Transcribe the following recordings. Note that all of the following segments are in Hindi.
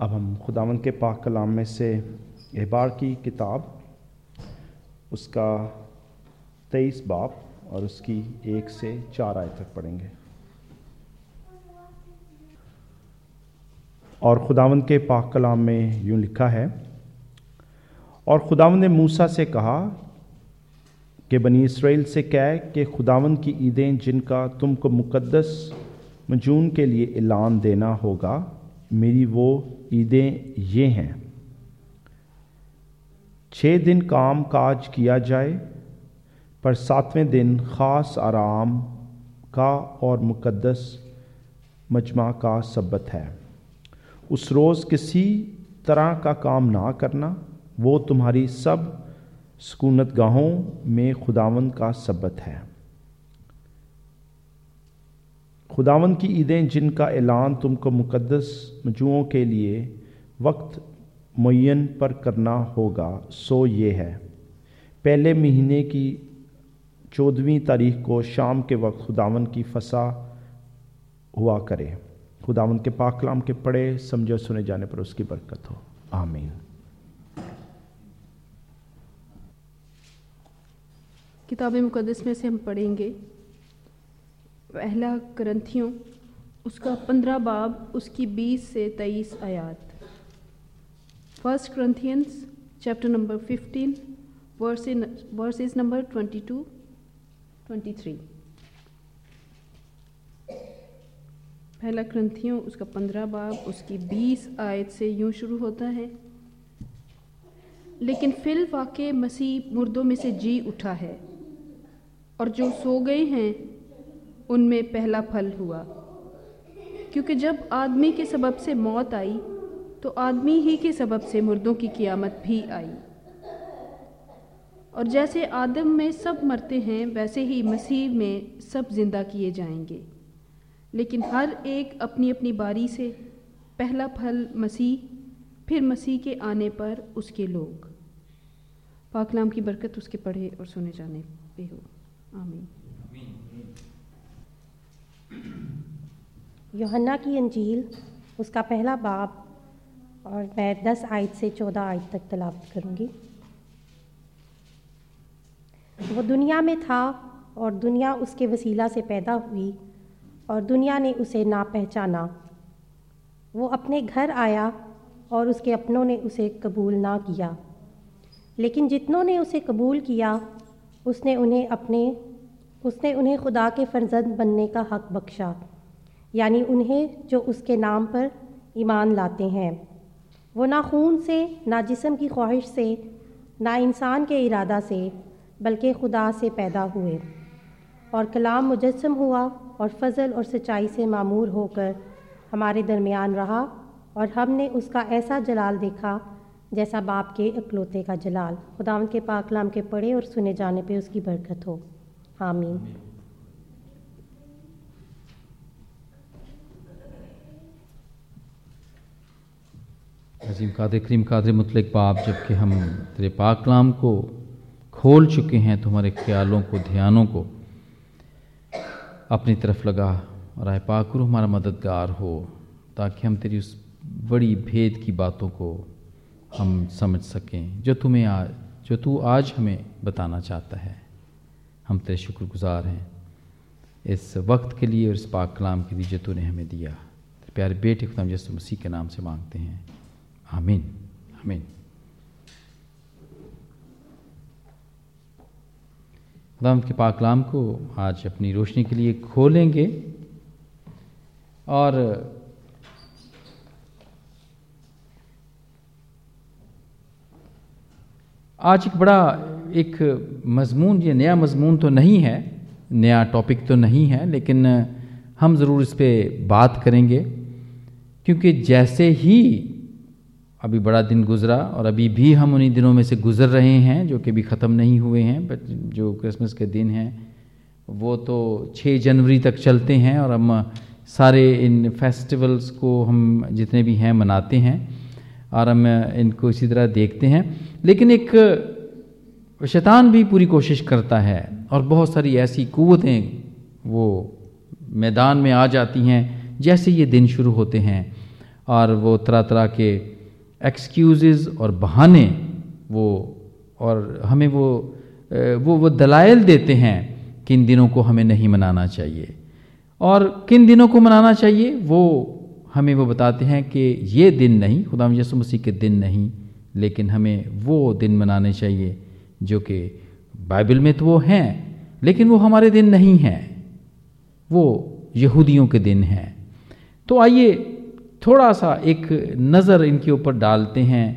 अब हम खुदावन के पाक कलाम में से एबार की किताब, उसका तेईस बाप और उसकी एक से चार आय तक पढ़ेंगे। और खुदावन के पाक कलाम में यूँ लिखा है, और खुदावन ने मूसा से कहा कि बनी इसराइल से कह कि खुदावन की ईदें जिनका तुमको मुकद्दस मजून के लिए ऐलान देना होगा, मेरी वो ईदें ये हैं। छः दिन काम काज किया जाए, पर सातवें दिन ख़ास आराम का और मुकद्दस मजमा का सबत है। उस रोज़ किसी तरह का काम ना करना, वो तुम्हारी सब सकूनत गाहों में खुदावंद का सबत है। खुदावन की ईदें जिनका ऐलान तुमको मुकदस मजुओं के लिए वक्त मुन पर करना होगा, सो ये है। पहले महीने की चौदहवीं तारीख को शाम के वक्त खुदावन की फसा हुआ करे। खुदावन के पाकलाम के पढ़े, समझे सुने जाने पर उसकी बरकत हो। आमीन। किताब मुकदस में से हम पढ़ेंगे। पहला ग्रंथियों, उसका पंद्रह बाब, उसकी बीस से तेईस आयात। First Corinthians chapter number fifteen verses number twenty two twenty three पहला ग्रंथियों, उसका पंद्रह बाब, उसकी बीस आयत से यूँ शुरू होता है। लेकिन फिल वाक़ मसीह मुर्दों में से जी उठा है और जो सो गए हैं उनमें पहला फल हुआ। क्योंकि जब आदमी के सबब से मौत आई तो आदमी ही के सबब से मुर्दों की कियामत भी आई। और जैसे आदम में सब मरते हैं, वैसे ही मसीह में सब ज़िंदा किए जाएँगे। लेकिन हर एक अपनी अपनी बारी से पहला फल मसीह, फिर मसीह के आने पर उसके लोग। पाकलाम की बरकत उसके पढ़े और सुने जाने पे हो। आमीन। योहन्ना की अंजील, उसका पहला बाब और मैं दस आयत से चौदह आयत तक तलावत करूँगी। वो दुनिया में था, और दुनिया उसके वसीला से पैदा हुई, और दुनिया ने उसे ना पहचाना। वो अपने घर आया, और उसके अपनों ने उसे कबूल ना किया। लेकिन जितनों ने उसे कबूल किया, उसने उन्हें अपने उसने उन्हें खुदा के फर्जंद बनने का हक बख्शा, यानी उन्हें जो उसके नाम पर ईमान लाते हैं। वो ना खून से, ना जिसम की ख्वाहिश से, ना इंसान के इरादा से, बल्कि खुदा से पैदा हुए। और कलाम मुजस्म हुआ और फजल और सच्चाई से मामूर होकर हमारे दरमियान रहा और हमने उसका ऐसा जलाल देखा जैसा बाप के अकलौते का जलाल। खुदावन के पाकलाम के पढ़े और सुने जाने पे उसकी बरकत हो। आमीन अजीम कादिर, करीम कादिर मुतलक बाप, जबकि हम तेरे पाकलाम को खोल चुके हैं तुम्हारे ख्यालों को, ध्यानों को अपनी तरफ़ लगा। और आए पाकुर हमारा मददगार हो, ताकि हम तेरी उस बड़ी भेद की बातों को हम समझ सकें, जो तुम्हें आज जो तू आज हमें बताना चाहता है। हम तेरे शुक्रगुजार हैं। इस वक्त के लिए और इस पाक कलाम के लिए जो तूने हमें दिया प्यारे बेटे खुदाम यसु मसीह के नाम से मांगते हैं। आमीन। आमीन। खुदाम के पाक कलाम को आज अपनी रोशनी के लिए खोलेंगे और आज एक बड़ा एक मजमून, ये नया मजमून तो नहीं है, नया टॉपिक तो नहीं है, लेकिन हम ज़रूर इस पर बात करेंगे। क्योंकि जैसे ही अभी बड़ा दिन गुजरा और अभी भी हम उन्हीं दिनों में से गुज़र रहे हैं, जो कि भी ख़त्म नहीं हुए हैं बट जो क्रिसमस के दिन हैं, वो तो 6 जनवरी तक चलते हैं और हम सारे इन फेस्टिवल्स को हम जितने भी हैं मनाते हैं और हम इनको इसी तरह देखते हैं। लेकिन एक शैतान भी पूरी कोशिश करता है और बहुत सारी ऐसी कुतें वो मैदान में आ जाती हैं, जैसे ये दिन शुरू होते हैं और वो तरह तरह के एक्सक्यूज़ और बहाने वो और हमें वो वो वो दलाइल देते हैं किन दिनों को हमें नहीं मनाना चाहिए। और किन दिनों को मनाना चाहिए? वो हमें वो बताते हैं कि ये दिन नहीं खुदा यसु मसीह के दिन नहीं, लेकिन हमें वो दिन मनाने चाहिए। जो कि बाइबल में तो वो हैं, लेकिन वो हमारे दिन नहीं हैं। वो यहूदियों के दिन हैं। तो आइए थोड़ा सा एक नज़र इनके ऊपर डालते हैं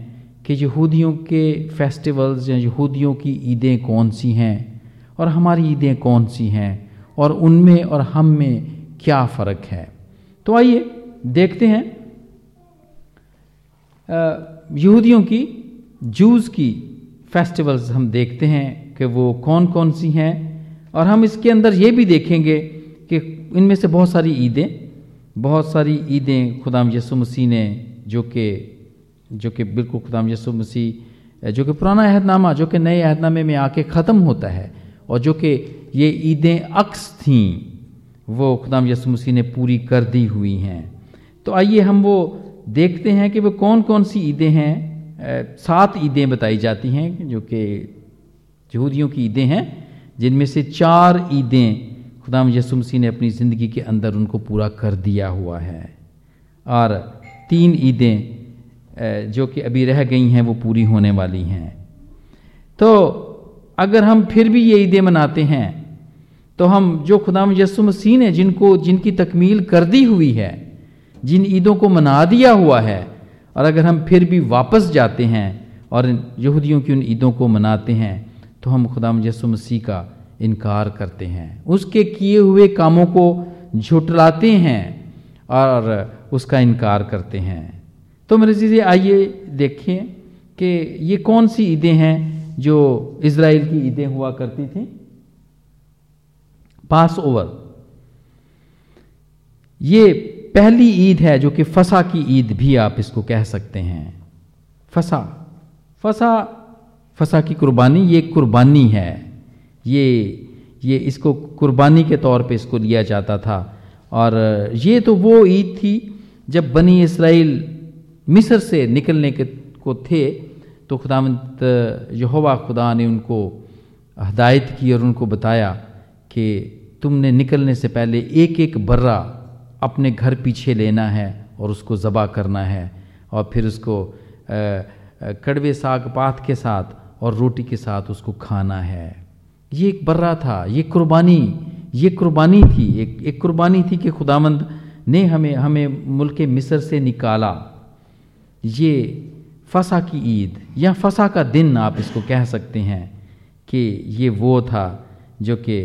कि यहूदियों के फेस्टिवल्स या यहूदियों की ईदें कौन सी हैं और हमारी ईदें कौन सी हैं और उनमें और हम में क्या फ़र्क है। तो आइए देखते हैं। यहूदियों की, जूस की फेस्टिवल्स हम देखते हैं कि वो कौन कौन सी हैं और हम इसके अंदर ये भी देखेंगे कि इनमें से बहुत सारी ईदें, बहुत सारी ईदें खुदाम यसु मसीह ने जो कि जो कि बिल्कुल खुदाम यसु मसीह, जो कि पुराना अहदनामा, जो कि नए अहदनामे में आके ख़त्म होता है और जो कि ये ईदें अक्स थीं, वो खुदाम यसु मसीह ने पूरी कर दी हुई हैं। तो आइए हम वो देखते हैं कि वो कौन कौन सी ईदें हैं सात ईदें बताई जाती हैं, जो कि यहूदियों की ईदें हैं, जिनमें से चार ईदें खुदाम यसु मसीह ने अपनी ज़िंदगी के अंदर उनको पूरा कर दिया हुआ है। और तीन ईदें जो कि अभी रह गई हैं, वो पूरी होने वाली हैं। तो अगर हम फिर भी ये ईदें मनाते हैं तो हम जो खुदाम यसु मसीह ने जिनको, जिनकी तकमील कर दी हुई है, जिन ईदों को मना दिया हुआ है और अगर हम फिर भी वापस जाते हैं और यहूदियों की उन ईदों को मनाते हैं तो हम खुदा यसु मसीह का इनकार करते हैं। उसके किए हुए कामों को झुटलाते हैं और उसका इनकार करते हैं। तो मेरे चीज़ें, आइए देखें कि ये कौन सी ईदें हैं जो इसराइल की ईदें हुआ करती थी? पास ओवर ये पहली ईद है जो कि फसा की ईद भी आप इसको कह सकते हैं। फसा। फसा फसा की कुर्बानी, ये कुर्बानी है। ये ये इसको कुर्बानी के तौर पे इसको लिया जाता था। और ये तो वो ईद थी जब बनी इसराइल मिस्र से निकलने के, को थे तो खुदामंत यहोवा खुदा ने उनको हदायत की और उनको बताया कि तुमने निकलने से पहले एक एक बर्रा अपने घर पीछे लेना है और उसको ज़बा करना है और फिर उसको कड़वे साग पात के साथ और रोटी के साथ उसको खाना है। ये एक बर्रा था, ये कुर्बानी ये कुर्बानी थी, एक एक कुर्बानी थी कि खुदामंद ने हमें हमें मुल्क मिस्र से निकाला। ये फसा की ईद या फसा का दिन आप इसको कह सकते हैं कि ये वो था जो कि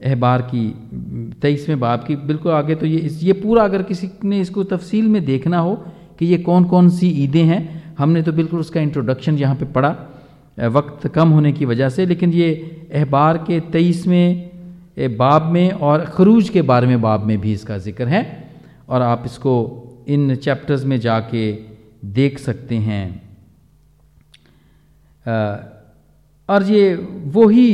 अहबार की, तेईसवें बाब की, बिल्कुल आगे तो ये इस, ये पूरा अगर किसी ने इसको तफसील में देखना हो कि ये कौन कौन सी ईदें हैं, हमने तो बिल्कुल उसका इंट्रोडक्शन यहाँ पे पढ़ा वक्त कम होने की वजह से, लेकिन ये अहबार के तेईसवें बाब में और खरूज के बारे में बाब में भी इसका ज़िक्र है, और आप इसको इन चैप्टर्स में जाके देख सकते हैं। और ये वही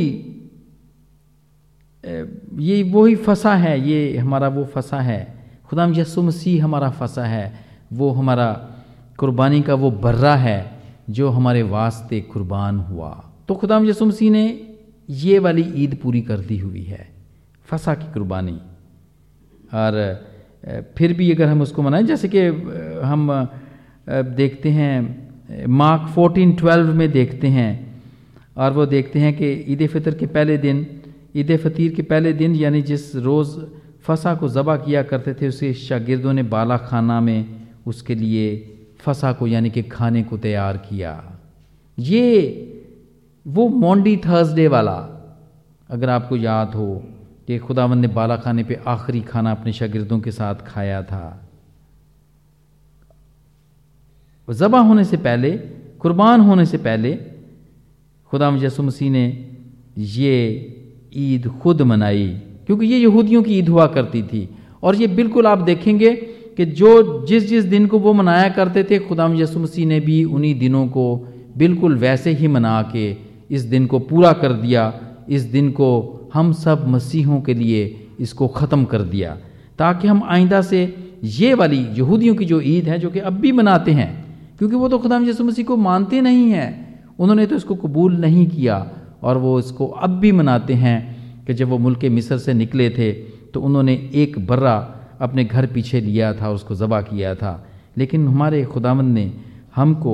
ये वही फंसा है, ये हमारा वो फंसा है। खुदाम यसु मसीह हमारा फंसा है, वो हमारा कुर्बानी का वो बर्रा है, जो हमारे वास्ते कुर्बान हुआ। तो खुदाम यसु मसीह ने ये वाली ईद पूरी कर दी हुई है, फसा की कुर्बानी। और फिर भी अगर हम उसको मनाएँ, जैसे कि हम देखते हैं, मार्क फोर्टीन ट्वेल्व में देखते हैं, और वो देखते हैं कि ईद फितर के पहले दिन ईद फ़तीर के पहले दिन, यानी जिस रोज़ फसा को ज़बा किया करते थे, उसे शागिर्दों ने बाला खाना में उसके लिए फसा को, यानी कि खाने को तैयार किया। ये वो मोंडी थर्सडे वाला, अगर आपको याद हो, कि खुदावंद ने बाला खाने पे आखिरी खाना अपने शागिर्दों के साथ खाया था। ज़बा होने से पहले, कुर्बान होने से पहले खुदा यसु मसीह ने ये ईद खुद मनाई, क्योंकि ये यहूदियों की ईद हुआ करती थी। और ये बिल्कुल आप देखेंगे कि जो जिस जिस दिन को वो मनाया करते थे, खुदाम यसु मसीह ने भी उन्हीं दिनों को बिल्कुल वैसे ही मना के इस दिन को पूरा कर दिया, इस दिन को हम सब मसीहों के लिए इसको ख़त्म कर दिया, ताकि हम आइंदा से ये वाली यहूदियों की जो ईद है, जो कि अब भी मनाते हैं, क्योंकि वो तो खुदा यसु मसीह को मानते नहीं हैं, उन्होंने तो इसको कबूल नहीं किया। और वो इसको अब भी मनाते हैं कि जब वो मुल्क मिस्र से निकले थे तो उन्होंने एक बर्रा अपने घर पीछे लिया था, उसको ज़बा किया था। लेकिन हमारे खुदावंद ने हमको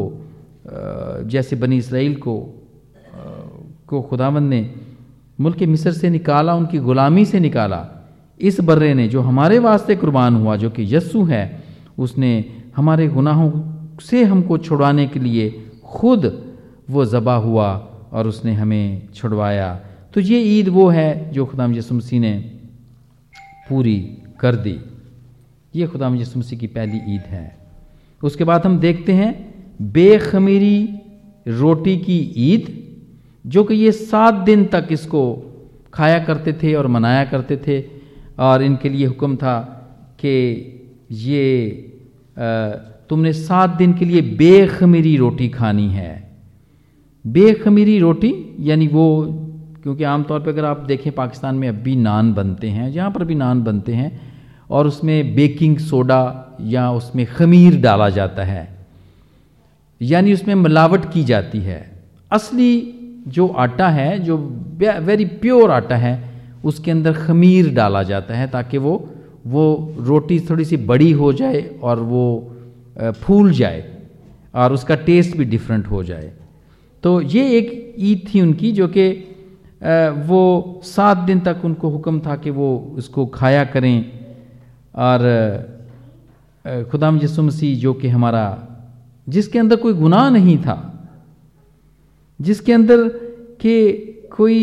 जैसे बनी इसराइल को को खुदावंद ने मुल्क मिस्र से निकाला, उनकी ग़ुलामी से निकाला। इस बर्रे ने जो हमारे वास्ते कुर्बान हुआ, जो कि यस्सु है, उसने हमारे गुनाहों से हमको छुड़ाने के लिए खुद वो ज़बा हुआ। और उसने हमें छुड़वाया। तो ये ईद वो है जो खुदाम यसु मसीह ने पूरी कर दी। ये खुदाम यसु मसीह की पहली ईद है। उसके बाद हम देखते हैं बेखमीरी रोटी की ईद, जो कि ये सात दिन तक इसको खाया करते थे और मनाया करते थे। और इनके लिए हुक्म था कि ये तुमने सात दिन के लिए बेखमीरी रोटी खानी है। बेखमीरी रोटी, यानी वो, क्योंकि आमतौर पर अगर आप देखें पाकिस्तान में अब भी नान बनते हैं, जहाँ पर भी नान बनते हैं, और उसमें बेकिंग सोडा या उसमें खमीर डाला जाता है, यानी उसमें मिलावट की जाती है। असली जो आटा है, जो वेरी प्योर आटा है, उसके अंदर खमीर डाला जाता है ताकि वो वो रोटी थोड़ी सी बड़ी हो जाए और वो फूल जाए, और उसका टेस्ट भी डिफरेंट हो जाए। तो ये एक ईद थी उनकी, जो कि वो सात दिन तक उनको हुक्म था कि वो उसको खाया करें। और खुदाम यसु जो कि हमारा, जिसके अंदर कोई गुनाह नहीं था, जिसके अंदर के कोई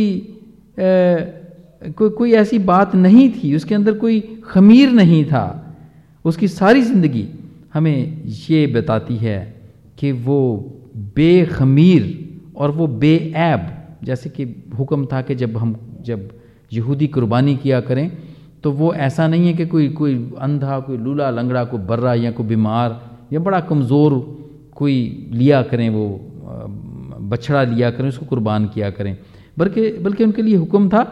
कोई कोई ऐसी बात नहीं थी, उसके अंदर कोई खमीर नहीं था, उसकी सारी ज़िंदगी हमें ये बताती है कि वो बेखमीर और वो बेऐब, जैसे कि हुक्म था कि जब हम, जब यहूदी कुर्बानी किया करें तो वो ऐसा नहीं है कि कोई कोई अंधा, कोई लूला लंगड़ा, कोई बर्रा या कोई बीमार या बड़ा कमज़ोर कोई लिया करें, वो बछड़ा लिया करें, उसको कुर्बान किया करें। बल्कि बल्कि उनके लिए हुक्म था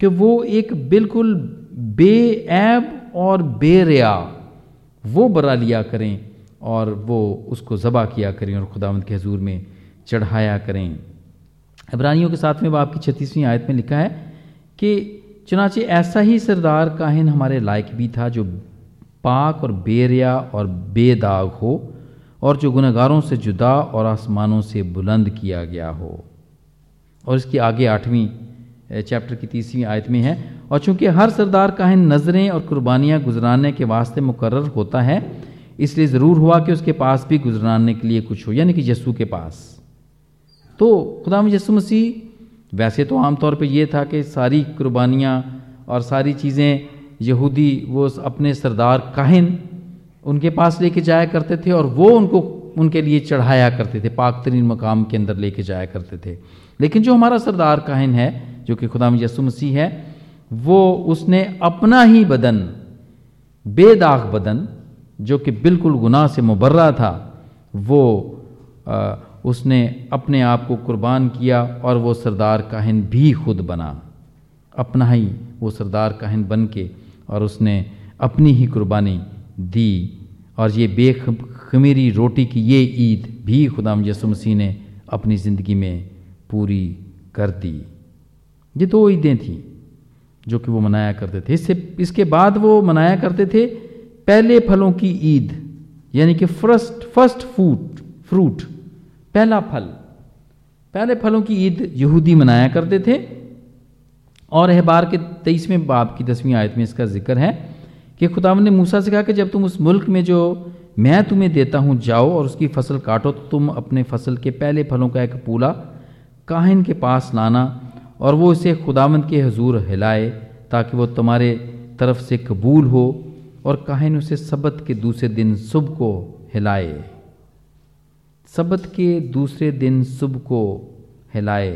कि वो एक बिल्कुल बेऐब और बेरिया, वो बर्रा लिया करें और वो उसको ज़बा किया करें और खुदावंद के हजूर में चढ़ाया करें। इब्रानियों के साथ में बाप की छत्तीसवीं आयत में लिखा है कि चुनाचे ऐसा ही सरदार काहिन हमारे लायक भी था जो पाक और बेरिया और बेदाग हो और जो गुनहगारों से जुदा और आसमानों से बुलंद किया गया हो। और इसकी आगे आठवीं चैप्टर की तीसवीं आयत में है, और चूँकि हर सरदार काहिन नज़रें और कुर्बानियाँ गुजराने के वास्ते मुकर होता है, इसलिए ज़रूर हुआ कि उसके पास भी गुजराने के लिए कुछ हो, यानी कि यस्सू के पास। तो खुदा यसु मसीह वैसे तो आमतौर पे ये था कि सारी कुर्बानियाँ और सारी चीज़ें यहूदी वो अपने सरदार काहिन उनके पास लेके जाया करते थे और वो उनको उनके लिए चढ़ाया करते थे पाक तरीन मकाम के अंदर लेके जाया करते थे। लेकिन जो हमारा सरदार काहिन है जो कि खुदा यसु मसीह है वो उसने अपना ही बदन बेदाग बदन जो कि बिल्कुल गुनाह से मुबर्रा था वो आ, उसने अपने आप को कुर्बान किया और वो सरदार काहिन भी खुद बना। अपना ही वो सरदार काहिन बन के और उसने अपनी ही कुर्बानी दी। और ये बेखमीरी रोटी की ये ईद भी खुदाम यसु मसीह ने अपनी ज़िंदगी में पूरी कर दी। ये दो ईदें थीं जो कि वो मनाया करते थे। इससे, इसके बाद वो मनाया करते थे पहले फलों की ईद, यानी कि फ़र्स्ट फ़र्स्ट फूट फ्रूट पहला फल। पहले फलों की ईद यहूदी मनाया करते थे। और अहबार के तेईसवें बाप की दसवीं आयत में इसका ज़िक्र है कि खुदावन ने मूसा से कहा कि जब तुम उस मुल्क में जो मैं तुम्हें देता हूँ, जाओ और उसकी फ़सल काटो तो तुम अपने फ़सल के पहले फलों का एक पूला काहिन के पास लाना और वो इसे खुदावंद के हजूर हिलाए ताकि वो तुम्हारे तरफ़ से कबूल हो और काहिन उसे सबत के दूसरे दिन सुबह को हिलाए। सबत के दूसरे दिन सुबह को हिलाए।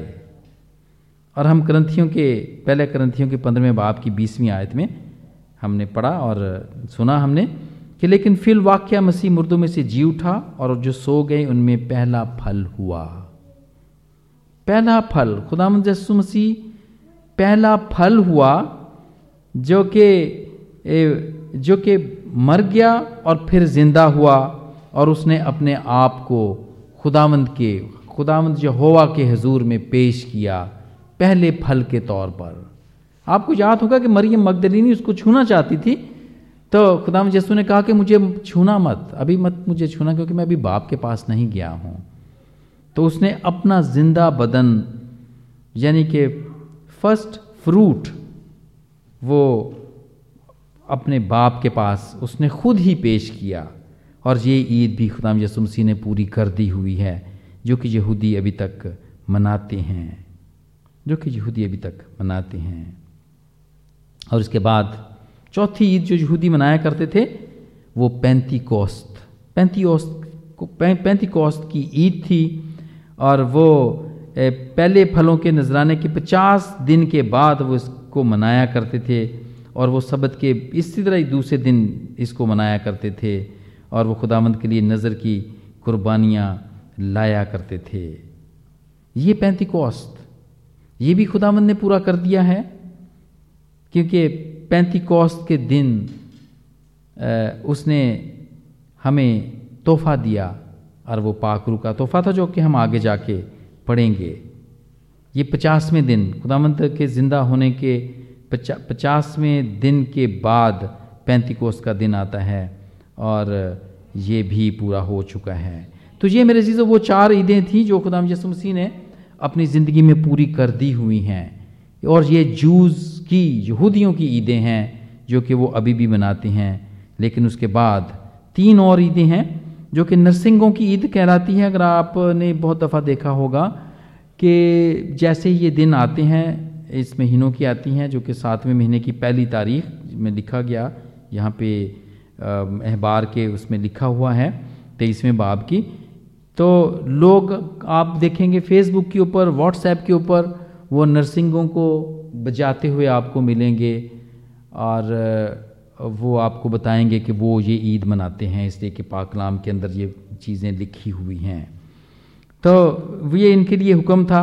और हम ग्रंथियों के, पहले ग्रंथियों के पंद्रहवें बाप की बीसवीं आयत में हमने पढ़ा और सुना हमने कि लेकिन फिल वाक्य मसीह मुर्दों में से जी उठा और जो सो गए उनमें पहला फल हुआ। पहला फल खुदा यसु मसीह, पहला फल हुआ जो कि जो कि मर गया और फिर ज़िंदा हुआ। और उसने अपने आप को खुदावंद के खुदावंद यहोवा के हजूर में पेश किया पहले फल के तौर पर। आपको याद होगा कि मरियम मगदलिनी उसको छूना चाहती थी तो खुदाम यसु ने कहा कि मुझे छूना मत, अभी मत मुझे छूना क्योंकि मैं अभी बाप के पास नहीं गया हूँ। तो उसने अपना ज़िंदा बदन, यानी कि फ़र्स्ट फ्रूट, वो अपने बाप के पास उसने खुद ही पेश किया। और ये ईद भी खुदाम यसु मसीह ने पूरी कर दी हुई है, जो कि यहूदी अभी तक मनाते हैं, जो कि यहूदी अभी तक मनाते हैं। और इसके बाद चौथी ईद जो यहूदी मनाया करते थे, वो पैंती कोस्त पैंती औस्त को पैंती कोस्त की ईद थी, और वो पहले फलों के नजराने के पचास दिन के बाद वो इसको मनाया करते थे, और वो सबत के इसी तरह दूसरे दिन इसको मनाया करते थे। और वो खुदामंद के लिए नज़र की कुर्बानियाँ लाया करते थे। ये पैंती कोस्त ये भी खुदामंद ने पूरा कर दिया है, क्योंकि पैंती कोस्त के दिन उसने हमें तोहफा दिया और वो पाखरू का तोहफा था जो कि हम आगे जाके पढ़ेंगे। ये पचासवें दिन खुदामंद के ज़िंदा होने के पचा, पचासवें दिन के बाद पैंती कोस्त का दिन आता है। और ये भी पूरा हो चुका है। तो ये मेरे चीज़ों वो चार ईदें थी जो खुदाम यसु मसीह ने अपनी ज़िंदगी में पूरी कर दी हुई हैं। और ये जूज़ की, यहूदियों की ईदें हैं जो कि वो अभी भी मनाते हैं। लेकिन उसके बाद तीन और ईदें हैं जो कि नरसिंगों की ईद कहलाती है। अगर आपने बहुत दफ़ा देखा होगा कि जैसे ये दिन आते हैं, इस महीनों की आती हैं, जो कि सातवें महीने की पहली तारीख में लिखा गया, यहाँ पे अहबार के उसमें लिखा हुआ है, तेईसवें बाब की। तो लोग, आप देखेंगे फेसबुक के ऊपर व्हाट्सएप के ऊपर, वो नर्सिंगों को बजाते हुए आपको मिलेंगे और वो आपको बताएँगे कि वो ये ईद मनाते हैं, इसलिए कि पाकलाम के अंदर ये चीज़ें लिखी हुई हैं। तो ये इनके लिए हुक्म था,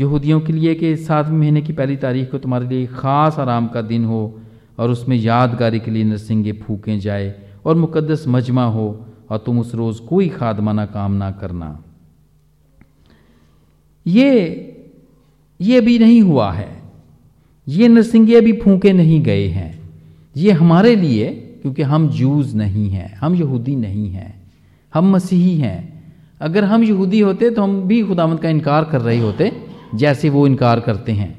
यहूदियों के लिए कि सातवें महीने की पहली तारीख को तुम्हारे लिए ख़ास आराम का दिन हो और उसमें यादगारी के लिए नरसिंगे फूकें जाए और मुकद्दस मजमा हो और तुम उस रोज़ कोई खादमाना काम ना करना। ये ये अभी नहीं हुआ है। ये नरसिंगे अभी फूके नहीं गए हैं। ये हमारे लिए, क्योंकि हम जूज नहीं हैं, हम यहूदी नहीं हैं, हम मसीही हैं। अगर हम यहूदी होते तो हम भी खुदामद का इनकार कर रहे होते, जैसे वो इनकार करते हैं।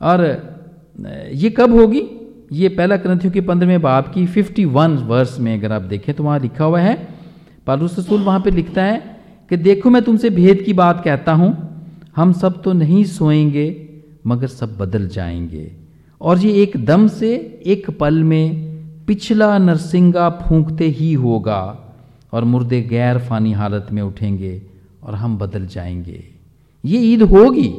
और ये कब होगी? ये पहला ग्रंथियों के पंद्रहवें बाप की 51 वर्स में अगर आप देखें तो वहाँ लिखा हुआ है पालूस रसूल वहाँ पर लिखता है कि देखो मैं तुमसे भेद की बात कहता हूँ, हम सब तो नहीं सोएँगे, मगर सब बदल जाएँगे। और ये एक दम से एक पल में पिछला नरसिंगा फूंकते ही होगा और मुर्दे गैर फानी हालत में उठेंगे और हम बदल जाएँगे। ये ईद होगी,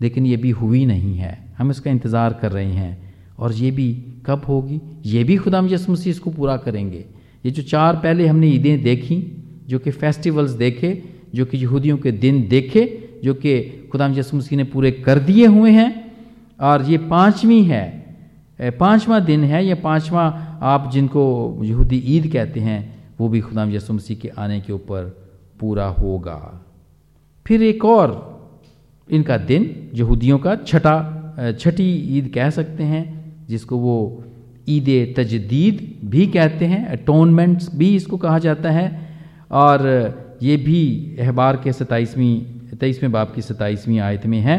लेकिन ये भी हुई नहीं है। हम इसका इंतज़ार कर रहे हैं। और ये भी कब होगी? ये भी खुदाम यसमसी इसको पूरा करेंगे। ये जो चार पहले हमने ईदें देखी, जो कि फेस्टिवल्स देखे, जो कि यहूदियों के दिन देखे, जो कि खुदाम यसमसी ने पूरे कर दिए हुए हैं, और ये पाँचवीं है। पाँचवा दिन है, या पाँचवा आप जिनको यहूदी ईद कहते हैं, वो भी खुदाम यसमसी के आने के ऊपर पूरा होगा। फिर एक और इनका दिन, यहूदियों का छठा छठी ईद कह सकते हैं। जिसको वो ईद तजदीद भी कहते हैं अटोनमेंट्स भी इसको कहा जाता है। और ये भी अहबार के सताईसवीं तेईसवें बाप की सताईसवीं आयत में है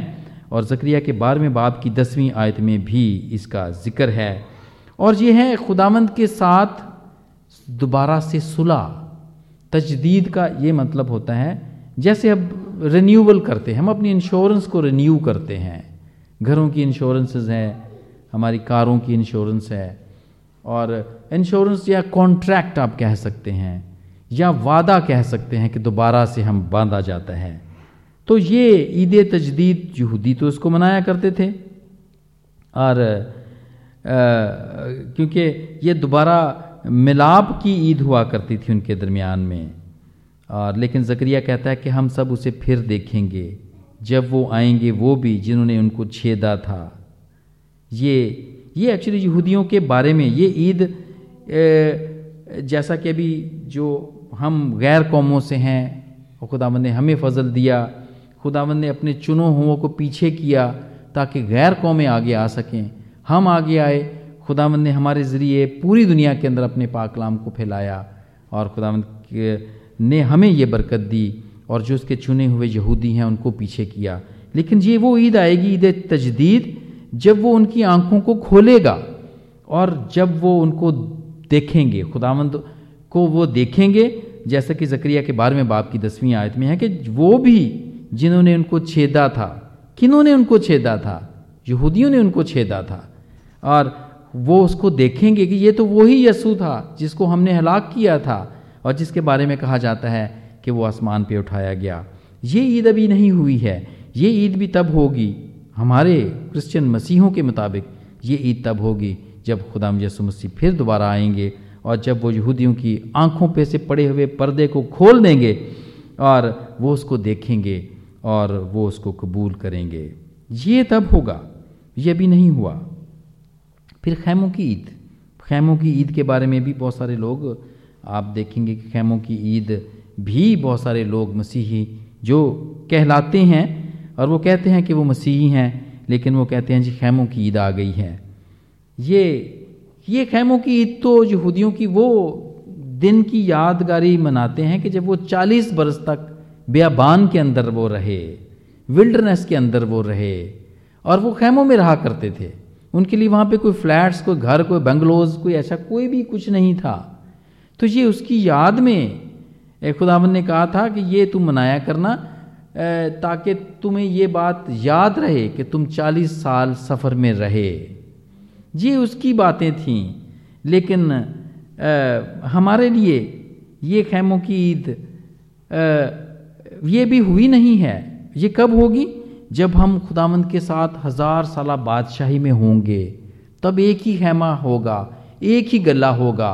और जक्रिया के बारहवें बाप की दसवीं आयत में भी इसका ज़िक्र है। और ये है खुदामंद के साथ दोबारा से सुलह। तजदीद का ये मतलब होता है, जैसे अब रिन्यूअल करते हैं, हम अपनी इंश्योरेंस को रिन्यू करते हैं। घरों की इंश्योरेंसेस हैं हमारी कारों की इंश्योरेंस है। और इंश्योरेंस या कॉन्ट्रैक्ट आप कह सकते हैं, या वादा कह सकते हैं कि दोबारा से हम बांधा जाता है। तो ये ईद तजदीद यहूदी तो इसको मनाया करते थे। और क्योंकि ये दोबारा मिलाप की ईद हुआ करती थी उनके दरमियान में। और लेकिन जकरिया कहता है कि हम सब उसे फिर देखेंगे। जब वो आएँगे वो भी जिन्होंने उनको छेदा था। ये ये एक्चुअली यहूदियों के बारे में, ये ईद जैसा कि अभी जो हम गैर कौमों से हैं, और खुदावन ने हमें फजल दिया, खुदावन ने अपने चुनो हुओं को पीछे किया, ताकि गैर कौमें आगे आ सकें। हम आगे आए, खुदावन ने हमारे ज़रिए पूरी दुनिया के अंदर अपने पाकलाम को फैलाया, और खुदावन ने हमें ये बरकत दी, और जो उसके चुने हुए यहूदी हैं, उनको पीछे किया। लेकिन ये वो ईद आएगी, ईद तजदीद जब वो उनकी आँखों को खोलेगा और जब वो उनको देखेंगे खुदावंद को वो देखेंगे, जैसा कि जक्रिया के बारहवें बाप की दसवीं आयत में है कि वो भी जिन्होंने उनको छेदा था, किन्होंने उनको छेदा था? यहूदियों ने उनको छेदा था। और वो उसको देखेंगे कि ये तो वही यसू था जिसको हमने हलाक किया था और जिसके बारे में कहा जाता है कि वो आसमान पे उठाया गया। ये ईद अभी नहीं हुई है। ये ईद भी तब होगी हमारे क्रिश्चियन मसीहों के मुताबिक ये ईद तब होगी जब खुदाम यसु मसीह फिर दोबारा आएँगे और जब वो यहूदियों की आँखों पे से पड़े हुए पर्दे को खोल देंगे और वो उसको देखेंगे और वो उसको कबूल करेंगे। ये तब होगा, ये भी नहीं हुआ। फिर खैमों की ईद, खैमों की ईद के बारे में भी बहुत सारे लोग, आप देखेंगे कि खैमों की ईद भी बहुत सारे लोग मसीही जो कहलाते हैं और वो कहते हैं कि वो मसीही हैं, लेकिन वो कहते हैं जी खैमों की ईद आ गई है। ये ये खैमों की ईद तो यहूदियों की वो दिन की यादगारी मनाते हैं कि जब वो चालीस बरस तक बियाबान के अंदर वो रहे विल्डरनेस के अंदर वो रहे, और वो खैमों में रहा करते थे। उनके लिए वहाँ पे कोई फ्लैट्स, कोई घर, कोई बंगलोज, कोई ऐसा कोई भी कुछ नहीं था। तो ये उसकी याद में खुदावन ने कहा था कि ये तुम मनाया करना ताकि तुम्हें ये बात याद रहे कि तुम चालीस साल सफ़र में रहे। ये उसकी बातें थीं, लेकिन हमारे लिए ये खैमों की ईद ये भी हुई नहीं है। ये कब होगी? जब हम खुदावंद के साथ हज़ार साल बादशाही में होंगे, तब एक ही खैमा होगा, एक ही गला होगा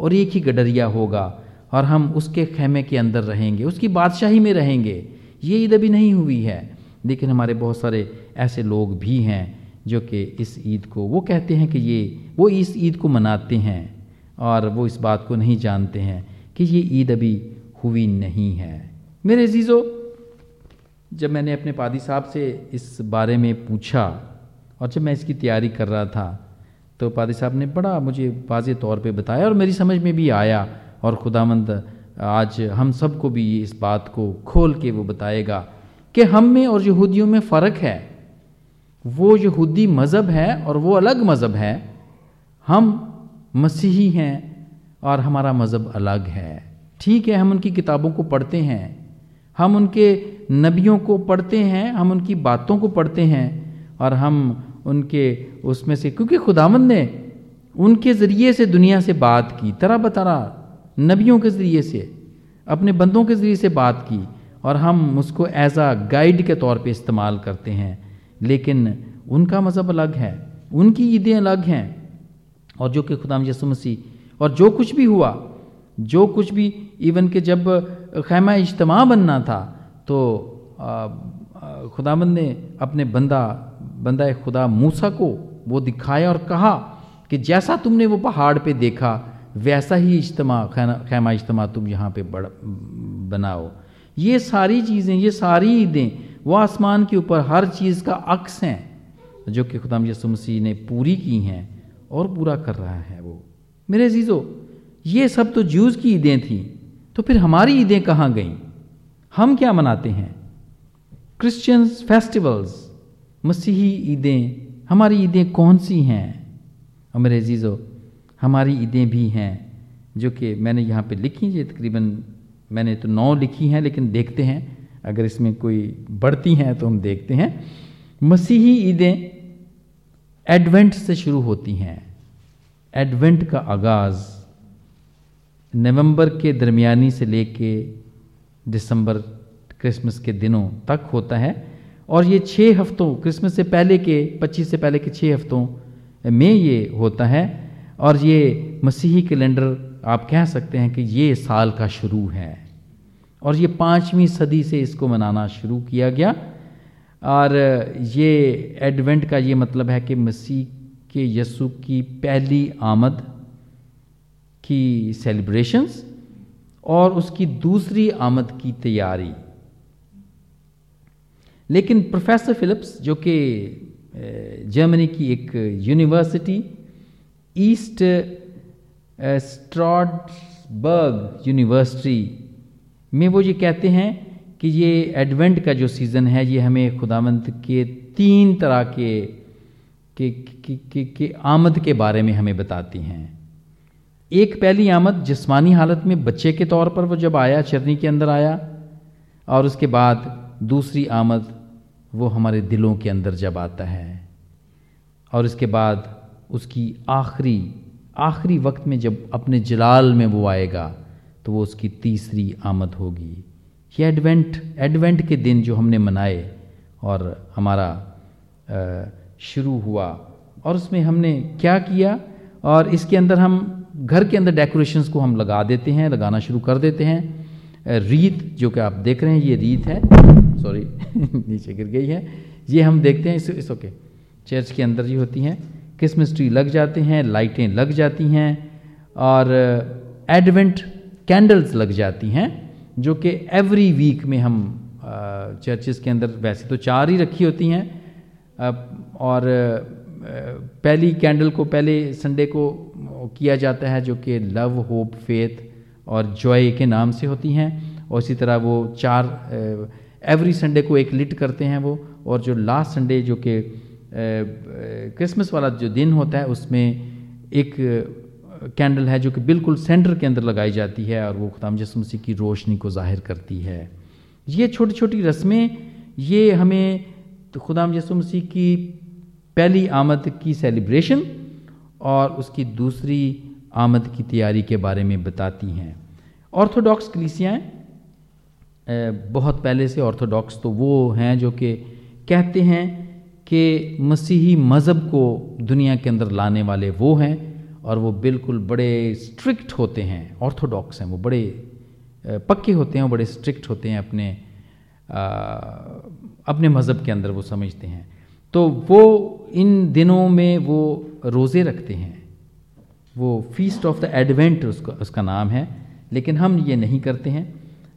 और एक ही गडरिया होगा और हम उसके खेमे के अंदर रहेंगे, उसकी बादशाही में रहेंगे। ये ईद अभी नहीं हुई है। लेकिन हमारे बहुत सारे ऐसे लोग भी हैं जो कि इस ईद को, वो कहते हैं कि ये, वो इस ईद को मनाते हैं और वो इस बात को नहीं जानते हैं कि ये ईद अभी हुई नहीं है। मेरे अजीज़ो, जब मैंने अपने पादी साहब से इस बारे में पूछा और जब मैं इसकी तैयारी कर रहा था तो पादी साहब ने बड़ा मुझे वाज तौर पे बताया और मेरी समझ में भी आया और खुदामंद आज हम सबको भी इस बात को खोल के वो बताएगा कि हम में और यहूदियों में फ़र्क है। वो यहूदी मज़हब है और वो अलग मज़हब है। हम मसीही हैं और हमारा मज़हब अलग है। ठीक है, हम उनकी किताबों को पढ़ते हैं, हम उनके नबियों को पढ़ते हैं, हम उनकी बातों को पढ़ते हैं और हम उनके उसमें से, क्योंकि खुदावंद ने उनके ज़रिए से दुनिया से बात की, तरह बतरा नबियों के ज़रिए से, अपने बंदों के ज़रिए से बात की और हम उसको एज आ गाइड के तौर पे इस्तेमाल करते हैं। लेकिन उनका मज़हब अलग है, उनकी ईदें अलग हैं। और जो कि खुदाम यसु मसीह, और जो कुछ भी हुआ, जो कुछ भी इवन के जब खैमा इज्तम बनना था तो खुदामंद ने अपने बंदा बंदा खुदा मूसा को वो दिखाया और कहा कि जैसा तुमने वो पहाड़ पे देखा वैसा ही इज्तम खैमा इज्तम तुम यहाँ पे बड़, बनाओ। ये सारी चीज़ें, ये सारी ईदें, वो आसमान के ऊपर हर चीज़ का अक्स हैं, जो कि खुदाम यसु मसीह ने पूरी की हैं और पूरा कर रहा है वो। मेरे अजीज़ो, ये सब तो जूस की ईदें थी तो फिर हमारी ईदें कहाँ गईं? हम क्या मनाते हैं? क्रिश्चियंस फेस्टिवल्स मसीही ईदें, हमारी ईदें कौन सी हैं? और मेरे अजीज़ो हमारी ईदें भी हैं, जो कि मैंने यहाँ पे लिखी ये तकरीबन मैंने तो नौ लिखी हैं, लेकिन देखते हैं। अगर इसमें कोई बढ़ती हैं तो हम देखते हैं। मसीही ईदें एडवेंट से शुरू होती हैं। एडवेंट का आगाज़ नवंबर के दरमियानी से लेके दिसंबर, क्रिसमस के दिनों तक होता है। और ये छः हफ्तों, क्रिसमस से पहले के 25 से पहले के छः हफ्तों में ये होता है। और ये मसीही कैलेंडर आप कह सकते हैं कि ये साल का शुरू है। और ये पाँचवीं सदी से इसको मनाना शुरू किया गया। और ये एडवेंट का ये मतलब है कि मसीह के यसु की पहली आमद की सेलिब्रेशंस और उसकी दूसरी आमद की तैयारी। लेकिन प्रोफेसर फिलिप्स, जो कि जर्मनी की एक यूनिवर्सिटी ईस्ट स्ट्रॉडबर्ग यूनिवर्सिटी में वो ये कहते हैं कि ये एडवेंट का जो सीज़न है ये हमें खुदावंत के तीन तरह के के, के, के, के आमद के बारे में हमें बताती हैं। एक पहली आमद जिस्मानी हालत में बच्चे के तौर पर वो जब आया चरनी के अंदर आया और उसके बाद दूसरी आमद वो हमारे दिलों के अंदर जब आता है और इसके बाद उसकी आखिरी आखिरी वक्त में जब अपने जलाल में वो आएगा तो वो उसकी तीसरी आमद होगी। ये एडवेंट एडवेंट के दिन जो हमने मनाए और हमारा शुरू हुआ और उसमें हमने क्या किया और इसके अंदर हम घर के अंदर डेकोरेशंस को हम लगा देते हैं लगाना शुरू कर देते हैं। रीत जो कि आप देख रहे हैं ये रीत है। सॉरी नीचे गिर गई है। ये हम देखते हैं इस, इस ओके चर्च के अंदर ही होती हैं। क्रिसमस ट्री लग जाते हैं लाइटें लग जाती हैं और एडवेंट कैंडल्स लग जाती हैं, जो कि एवरी वीक में हम चर्चेस के अंदर वैसे तो चार ही रखी होती हैं। और पहली कैंडल को पहले संडे को किया जाता है जो कि लव होप फेथ और जॉय के नाम से होती हैं और इसी तरह वो चार एवरी संडे को एक लिट करते हैं वो और जो लास्ट संडे जो कि क्रिसमस वाला जो दिन होता है, उसमें एक कैंडल है जो कि बिल्कुल सेंटर के अंदर लगाई जाती है और वो खुदाम मसीह की रोशनी को ज़ाहिर करती है। ये छोटी छोटी रस्में, ये हमें तो खुदाम यसु की पहली आमद की सेलिब्रेशन और उसकी दूसरी आमद की तैयारी के बारे में बताती हैं। ऑर्थोडॉक्स कलीसियाँ बहुत पहले से ऑर्थोडॉक्स तो वो हैं जो कि कहते हैं कि मसीही मज़हब को दुनिया के अंदर लाने वाले वो हैं और वो बिल्कुल बड़े स्ट्रिक्ट होते हैं ऑर्थोडॉक्स हैं वो बड़े पक्के होते हैं बड़े स्ट्रिक्ट होते हैं अपने आ, अपने मज़हब के अंदर वो समझते हैं। तो वो इन दिनों में वो रोज़े रखते हैं। वो फीस्ट ऑफ़ द एडवेंट उसका उसका नाम है लेकिन हम ये नहीं करते हैं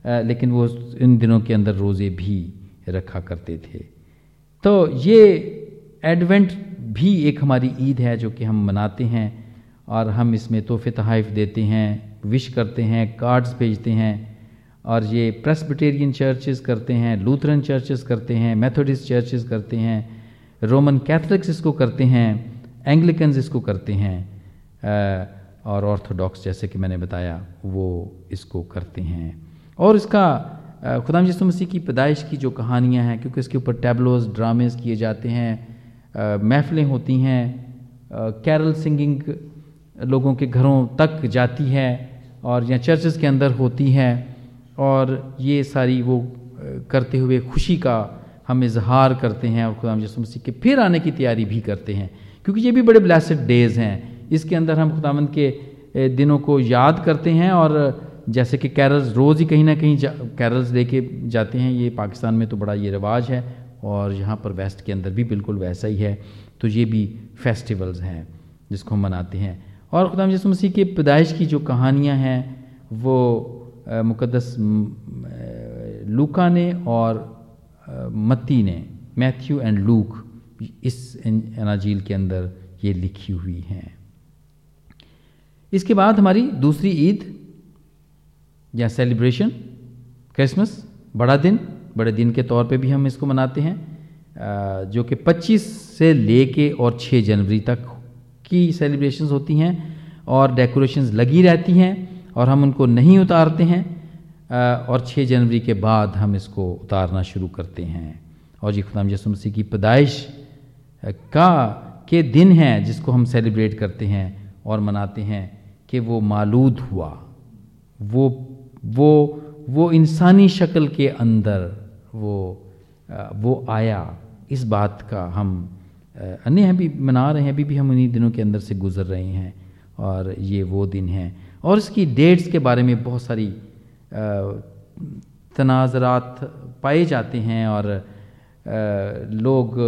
आ, लेकिन वो इन दिनों के अंदर रोज़े भी रखा करते थे। तो ये एडवेंट भी एक हमारी ईद है जो कि हम मनाते हैं और हम इसमें तोहफे तहाइफ देते हैं, विश करते हैं, कार्ड्स भेजते हैं और ये प्रेस्बिटेरियन चर्चेस करते हैं, लूथरन चर्चेस करते हैं, मेथोडिस्ट चर्चेस करते हैं, रोमन कैथलिक्स इसको करते हैं, एंग्लिकन्स इसको करते हैं और ऑर्थोडॉक्स जैसे कि मैंने बताया वो इसको करते हैं। और इसका खुदाम यसु मसीह की पैदाइश की जो कहानियाँ हैं, क्योंकि इसके ऊपर टैबलोज ड्रामेज किए जाते हैं महफिलें होती हैं कैरल सिंगिंग लोगों के घरों तक जाती है और, या चर्चेस के अंदर होती है और ये सारी वो करते हुए खुशी का हम इजहार करते हैं और खुदाम यसु मसीह के फिर आने की तैयारी भी करते हैं। क्योंकि ये भी बड़े ब्लैसड डेज़ हैं। इसके अंदर हम खुदामंद के दिनों को याद करते हैं और जैसे कि कैरल्स रोज़ ही कहीं ना कहीं कैरल्स लेके जाते हैं, ये पाकिस्तान में तो बड़ा ये रिवाज है और यहाँ पर वेस्ट के अंदर भी बिल्कुल वैसा ही है। तो ये भी फेस्टिवल्स हैं जिसको हम मनाते हैं। और खुदाम यसु मसीह के पैदाइश की जो कहानियाँ हैं, वो मुकदस लूका ने और मत्ती ने, मैथ्यू एंड लूक, इस अनाजील के अंदर ये लिखी हुई हैं। इसके बाद हमारी दूसरी ईद या सेलिब्रेशन क्रिसमस बड़ा दिन, बड़े दिन के तौर पे भी हम इसको मनाते हैं जो कि 25 से ले लेके और 6 जनवरी तक की सेलिब्रेशंस होती हैं और डेकोरेशंस लगी रहती हैं और हम उनको नहीं उतारते हैं और 6 जनवरी के बाद हम इसको उतारना शुरू करते हैं। और जी, खुदाम यसु मसीह की पैदाइश का, के दिन हैं जिसको हम सेलिब्रेट करते हैं और मनाते हैं कि वो मालूद हुआ, वो वो वो इंसानी शक्ल के अंदर वो वो आया। इस बात का हम अन्य अभी मना रहे हैं, अभी भी हम उन्हीं दिनों के अंदर से गुजर रहे हैं और ये वो दिन हैं। और इसकी डेट्स के बारे में बहुत सारी तनाजरात पाए जाते हैं और लोग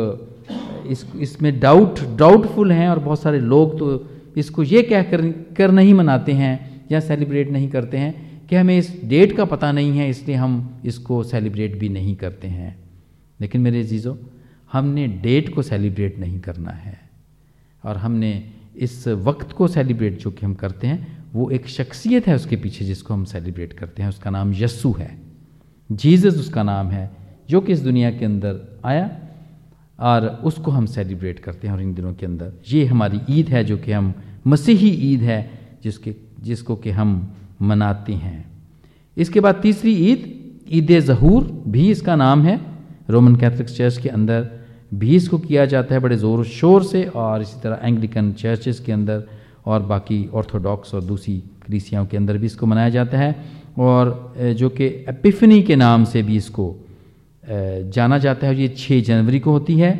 इस, इसमें डाउट, डाउटफुल हैं और बहुत सारे लोग तो इसको ये कह कर कर नहीं मनाते हैं या सेलिब्रेट नहीं करते हैं। कि हमें इस डेट का पता नहीं है, इसलिए हम इसको सेलिब्रेट भी नहीं करते हैं। लेकिन मेरे जीज़ो हमने डेट को सेलिब्रेट नहीं करना है। और हमने इस वक्त को सेलिब्रेट जो कि हम करते हैं, वो एक शख्सियत है उसके पीछे जिसको हम सेलिब्रेट करते हैं। उसका नाम यस्सु है। जीसस उसका नाम है, जो कि इस दुनिया के अंदर आया और उसको हम सेलिब्रेट करते हैं और इन दिनों के अंदर। ये हमारी ईद है, जो कि हम, मसीही ईद है, जिसके, जिसको कि हम मनाते हैं। इसके बाद तीसरी ईद ईद ज़हूर, भी इसका नाम है। रोमन कैथलिक चर्च के अंदर भी इसको किया जाता है बड़े ज़ोर शोर से और इसी तरह एंग्लिकन चर्चेस के अंदर और बाकी ऑर्थोडॉक्स और दूसरी कलीसियाओं के अंदर भी इसको मनाया जाता है और जो कि एपिफनी के नाम से भी इसको जाना जाता है ये छः जनवरी को होती है।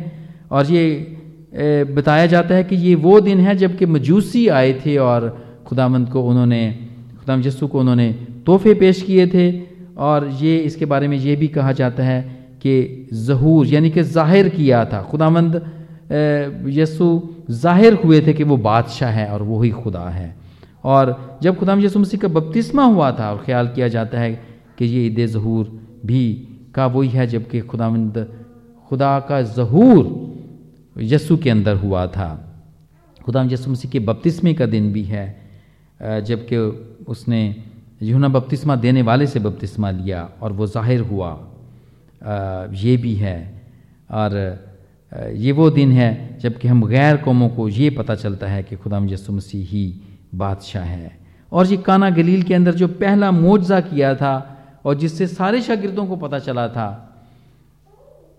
और ये बताया जाता है कि ये वो दिन है जबकि मजूसी आए थे और खुदामंद को उन्होंने खुदाम यस्सु को उन्होंने तोहफे पेश किए थे और ये इसके बारे में ये भी कहा जाता है कि जहूर, यानी कि ज़ाहिर किया था। खुदामंद यसु ज़ाहिर हुए थे कि वो बादशाह है और वही खुदा है। और जब खुदाम यसु मसीह का बपतिस्मा हुआ था और ख्याल किया जाता है कि ये ईद ज़हूर भी का वही है, जबकि खुदामंद खुदा का ज़हूर यसु के अंदर हुआ था। खुदाम यसु मसीह के बपतिस्मे का दिन भी है जबकि उसने यूना बपतिस्मा देने वाले से बपतिस्मा लिया और वो ज़ाहिर हुआ आ, ये भी है। और ये वो दिन है जबकि हम गैर कौमों को ये पता चलता है कि खुदा यसु मसीह ही बादशाह है। और ये काना गलील के अंदर जो पहला मुआवजा किया था और जिससे सारे शागिर्दों को पता चला था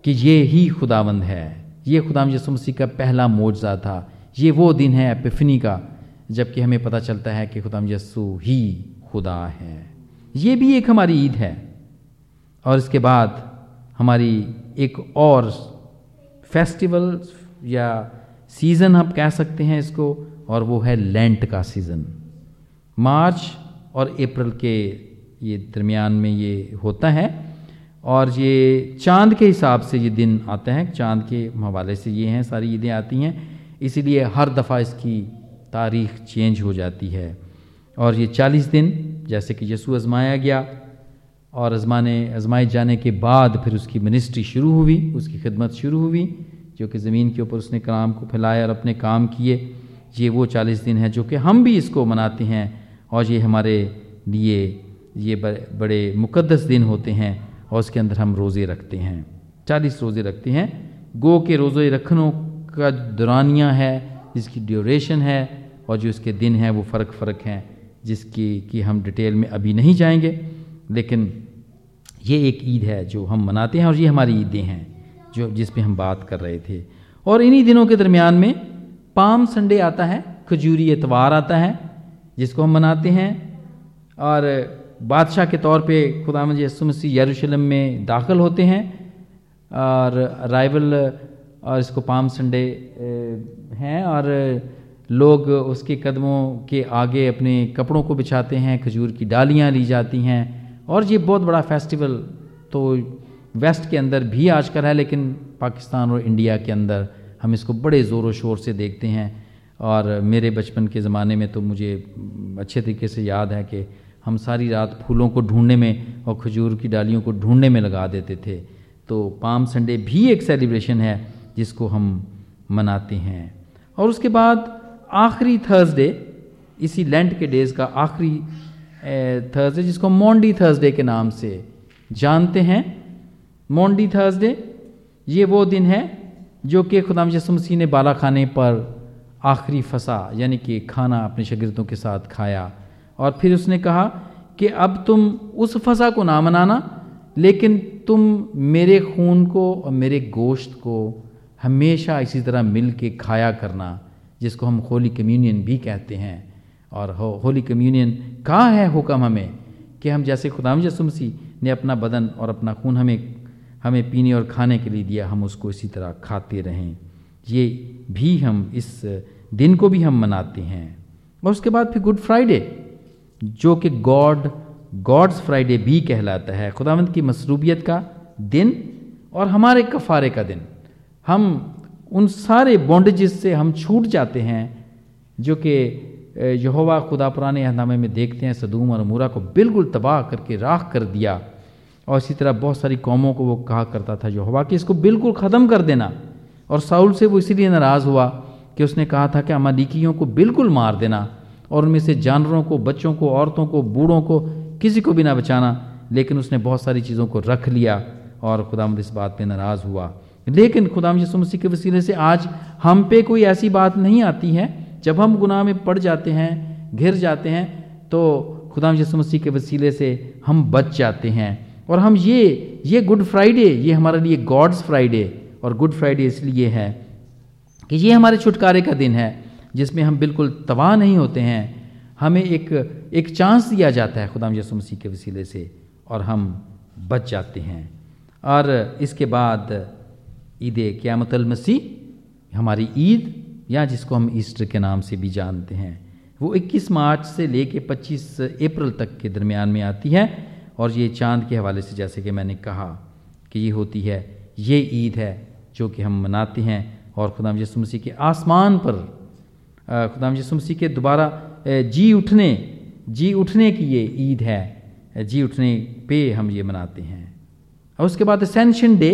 कि ये ही खुदावंद है ये खुदाम यसु मसीह का पहला मुआवजा था ये वो दिन है एपिफनी का जबकि हमें पता चलता है कि खुदाम यसु ही खुदा है। ये भी एक हमारी ईद है। और इसके बाद हमारी एक और फेस्टिवल या सीज़न हम कह सकते हैं इसको, और वो है लेंट का सीज़न। मार्च और अप्रैल के ये दरमियान में ये होता है, और ये चाँद के हिसाब से ये दिन आते हैं। चाँद के हवाले से ये हैं, सारी ईदें आती हैं। इसीलिए हर दफ़ा इसकी तारीख चेंज हो जाती है। और ये चालीस दिन, जैसे कि यसु आजमाया गया और आजमाने, आजमाए जाने के बाद फिर उसकी मिनिस्ट्री शुरू हुई, उसकी खिदमत शुरू हुई, जो कि ज़मीन के ऊपर उसने कलाम को फैलाया और अपने काम किए। ये वो चालीस दिन है जो कि हम भी इसको मनाते हैं और ये हमारे लिए ये बड़े मुकद्दस दिन होते हैं और उसके अंदर हम रोज़े रखते हैं। चालीस रोज़े रखते हैं। गो के रोज़े रखनों का दुरानिया है। जिसकी ड्यूरेशन है और जो इसके दिन हैं, वो फ़र्क फ़र्क हैं, जिसकी कि हम डिटेल में अभी नहीं जाएँगे। लेकिन ये एक ईद है जो हम मनाते हैं और ये हमारी ईदें हैं, जो, जिस पे हम बात कर रहे थे। और इन्हीं दिनों के दरमियान में पाम संडे आता है, खजूरी एतवार आता है, जिसको हम मनाते हैं। और बादशाह के तौर पे खुदा यसु मसीह यरूशलेम में दाखिल होते हैं। और अराइवल और इसको पाम संडे हैं और लोग उसके कदमों के आगे अपने कपड़ों को बिछाते हैं, खजूर की डालियाँ ली जाती हैं। और ये बहुत बड़ा फेस्टिवल तो वेस्ट के अंदर भी आजकल है, लेकिन पाकिस्तान और इंडिया के अंदर हम इसको बड़े ज़ोर शोर से देखते हैं। और मेरे बचपन के ज़माने में तो मुझे अच्छे तरीके से याद है कि हम सारी रात फूलों को ढूँढने में और खजूर की डालियों को ढूँढने में लगा देते थे। तो पाम संडे भी एक सेलिब्रेशन है जिसको हम मनाते हैं। और उसके बाद आखिरी थर्सडे इसी लेंट के डेज़ का आखिरी थर्सडे जिसको मोंडी थर्सडे के नाम से जानते हैं। मोंडी थर्सडे ये वो दिन है जो कि खुदाम यसु मसीह ने बाला खाने पर आखिरी फसा, यानी कि खाना अपने शगिरदों के साथ खाया। और फिर उसने कहा कि अब तुम उस फसा को ना मनाना, लेकिन तुम मेरे खून को और मेरे गोश्त को हमेशा इसी तरह मिल के खाया करना जिसको हम होली कम्युनियन भी कहते हैं। और हो, होली कम्युनियन कहा है हुक्म हमें? कि हम जैसे खुदाम यसुमसी ने अपना बदन और अपना खून हमें हमें पीने और खाने के लिए दिया हम उसको इसी तरह खाते रहें। ये भी हम इस दिन को भी हम मनाते हैं। और उसके बाद फिर गुड फ्राइडे जो कि गॉड गॉड्स फ्राइडे भी कहलाता है। खुदावंत की मसरूबियत का दिन और हमारे कफ़ारे का दिन। हम उन सारे बॉन्डेजेस से हम छूट जाते हैं, जो कि यहोवा खुदा पुराने अहनामे में देखते हैं, सदूम और मूरा को बिल्कुल तबाह करके राख कर दिया। और इसी तरह बहुत सारी कौमों को वो कहा करता था यहोवा कि इसको बिल्कुल ख़त्म कर देना। और साउल से वो इसीलिए नाराज़ हुआ कि उसने कहा था कि अमालिकियों को बिल्कुल मार देना और उनमें से जानवरों को, बच्चों को, औरतों को, बूढ़ों को किसी को भी ना बचाना। लेकिन उसने बहुत सारी चीज़ों को रख लिया और खुदाम इस बात पे नाराज़ हुआ। लेकिन खुदाम यसु मसीह के वसीले से आज हम पे कोई ऐसी बात नहीं आती है। जब हम गुनाह में पड़ जाते हैं, घिर जाते हैं तो खुदाम यसु मसीह के वसीले से हम बच जाते हैं। और हम ये ये गुड फ्राइडे, ये हमारे लिए गॉड्स फ्राइडे, और गुड फ्राइडे इसलिए है कि ये हमारे छुटकारे का दिन है, जिसमें हम बिल्कुल तबाह नहीं होते हैं। हमें एक एक चांस दिया जाता है खुदाम यसु मसीह के वसीले से, और हम बच जाते हैं। और इसके बाद ईद क़्यामतल मसीह, हमारी ईद, या जिसको हम ईस्टर के नाम से भी जानते हैं, वो 21 मार्च से ले कर पच्चीस अप्रैल तक के दरमियान में आती है। और ये चाँद के हवाले से जैसे कि मैंने कहा कि ये होती है, ये ईद है जो कि हम मनाते हैं। और खुदाम यसु मसीह के आसमान पर खुदाम यसु मसीह के दोबारा जी उठने जी उठने की ये ईद है जी उठने पे हम ये मनाते हैं। और उसके बाद असेंशन डे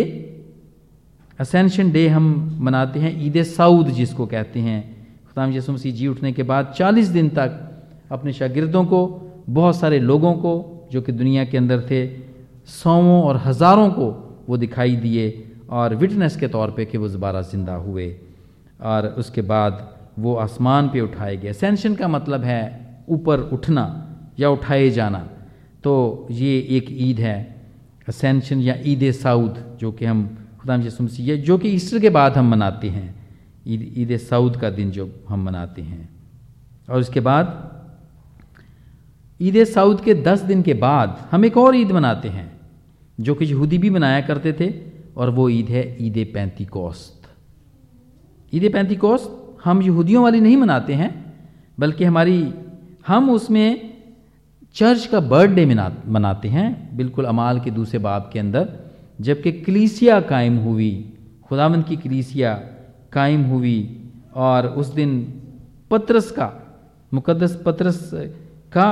असेंशन डे हम मनाते हैं, ईद सऊद जिसको कहते हैं। खुदाम यसु मसीह जी उठने के बाद 40 दिन तक अपने शागिर्दों को, बहुत सारे लोगों को, जो कि दुनिया के अंदर थे सौों और हज़ारों को वो दिखाई दिए और विटनेस के तौर पे कि वो दोबारा ज़िंदा हुए। और उसके बाद वो आसमान पे उठाए गए। असेंशन का मतलब है ऊपर उठना या उठाए जाना। तो ये एक ईद है। असेंशन या ईद साउद, जो कि हम खुदाम यसुमसी जो कि ईस्टर के बाद हम मनाते हैं, ईद ईद साउद का दिन जो हम मनाते हैं। और उसके बाद, ईद सऊद के दस दिन के बाद हम एक और ईद मनाते हैं, जो कि यहूदी भी मनाया करते थे, और वो ईद है ईद पैंती कोस्त ईद पैंती कोस्त हम यहूदियों वाली नहीं मनाते हैं, बल्कि हमारी, हम उसमें चर्च का बर्थडे मनाते हैं, बिल्कुल अमाल के दूसरे बाब के अंदर। जबकि कलीसिया कायम हुई, खुदावंद की कलीसिया कायम हुई और उस दिन पत्रस का मुकदस पत्रस का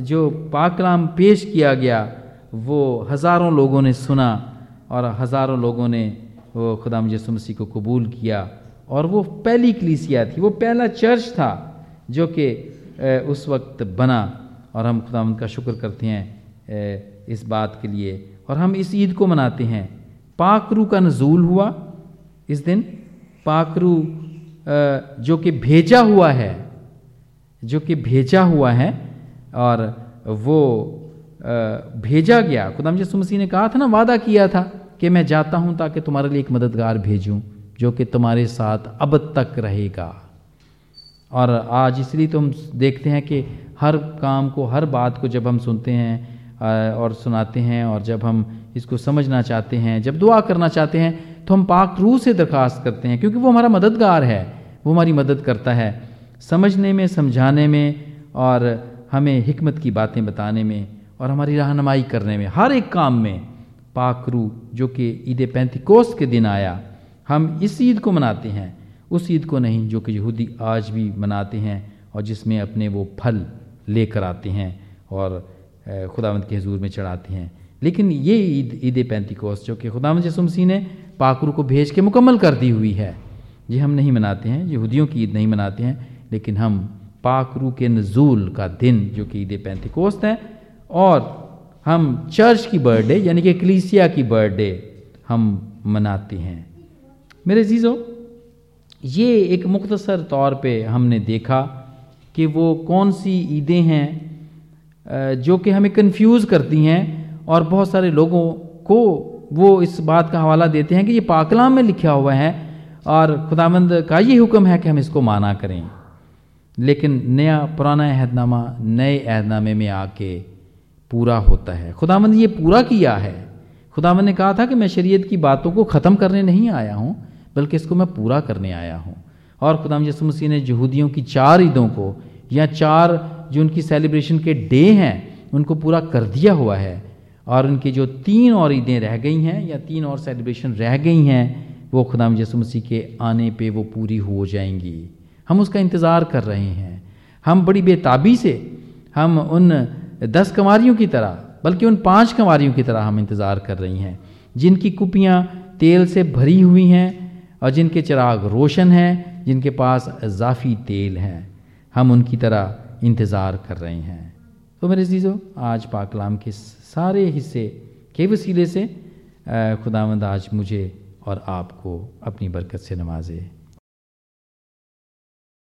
जो पाकलाम पेश किया गया, वो हज़ारों लोगों ने सुना और हज़ारों लोगों ने वो खुदा यसु मसीह को कबूल किया और वो पहली कलीसिया थी, वो पहला चर्च था जो कि उस वक्त बना और हम खुदा का शुक्र करते हैं इस बात के लिए। और हम इस ईद को मनाते हैं। पाकरू का नजूल हुआ इस दिन। पाकरू जो कि भेजा हुआ है, जो कि भेजा हुआ है और वो भेजा गया। खुदाम यसु मसीह ने कहा था ना, वादा किया था कि मैं जाता हूँ ताकि तुम्हारे लिए एक मददगार भेजूं, जो कि तुम्हारे साथ अब तक रहेगा। और आज इसलिए तो हम देखते हैं कि हर काम को, हर बात को जब हम सुनते हैं और सुनाते हैं और जब हम इसको समझना चाहते हैं, जब दुआ करना चाहते हैं तो हम पाक रूह से दरख्वास्त करते हैं, क्योंकि वो हमारा मददगार है, वो हमारी मदद करता है। समझने में, समझाने में और हमें हमत की बातें बताने में और हमारी रहनमाई करने में, हर एक काम में पाक रूह, जो कि ईद पैंतीकोस के दिन आया, हम इस ईद को मनाते हैं, उस ईद को नहीं, जो कि यहूदी आज भी मनाते हैं और जिसमें अपने वो फल लेकर आते हैं और खुदावंत के हजूर में चढ़ाते हैं। लेकिन ये ईद ईद पैंतीकोस, जो कि खुदावंत यसुमसी ने पाकरू को भेज के मुकम्मल कर दी हुई है, ये हम नहीं मनाते हैं, यहूदियों की ईद नहीं मनाते हैं, लेकिन हम पाकरू के नजूल का दिन, जो कि ईद पैंतीकोस्त है, और हम चर्च की बर्थडे, यानी कि कलीसिया की बर्थडे, हम मनाते हैं। मेरे जीजो ये एक मुख्तसर तौर पे हमने देखा कि वो कौन सी ईदें हैं जो कि हमें कंफ्यूज करती हैं और बहुत सारे लोगों को वो इस बात का हवाला देते हैं कि ये पाकलाम में लिखा हुआ है और खुदामंद का ये हुक्म है कि हम इसको माना करें। लेकिन नया पुराना अहदनामा नए अहदनामे में आके पूरा होता है। खुदामंद ये पूरा किया है। खुदामंद ने कहा था कि मैं शरीयत की बातों को ख़त्म करने नहीं आया हूँ, बल्कि इसको मैं पूरा करने आया हूँ। और खुदाम यसु मसीह ने यहूदियों की चार ईदों को या चार जो उनकी सेलिब्रेशन के डे हैं, उनको पूरा कर दिया हुआ है। और उनकी जो तीन और ईदें रह गई हैं, या तीन और सेलिब्रेशन रह गई हैं, वो खुदाम यसु मसीह के आने पे वो पूरी हो जाएँगी। हम उसका इंतज़ार कर रहे हैं। हम बड़ी बेताबी से, हम उन दस कंवारियों की तरह, बल्कि उन पाँच कंवारियों की तरह हम इंतज़ार कर रही हैं। जिनकी कुपियाँ तेल से भरी हुई हैं, और जिनके चिराग रोशन हैं, जिनके पास इजाफी तेल हैं। हम उनकी तरह इंतज़ार कर रहे हैं। तो मेरे चीज़ों आज पाकलाम के सारे हिस्से के वसीले से खुदावंद आज मुझे और आपको अपनी बरकत से नवाजे।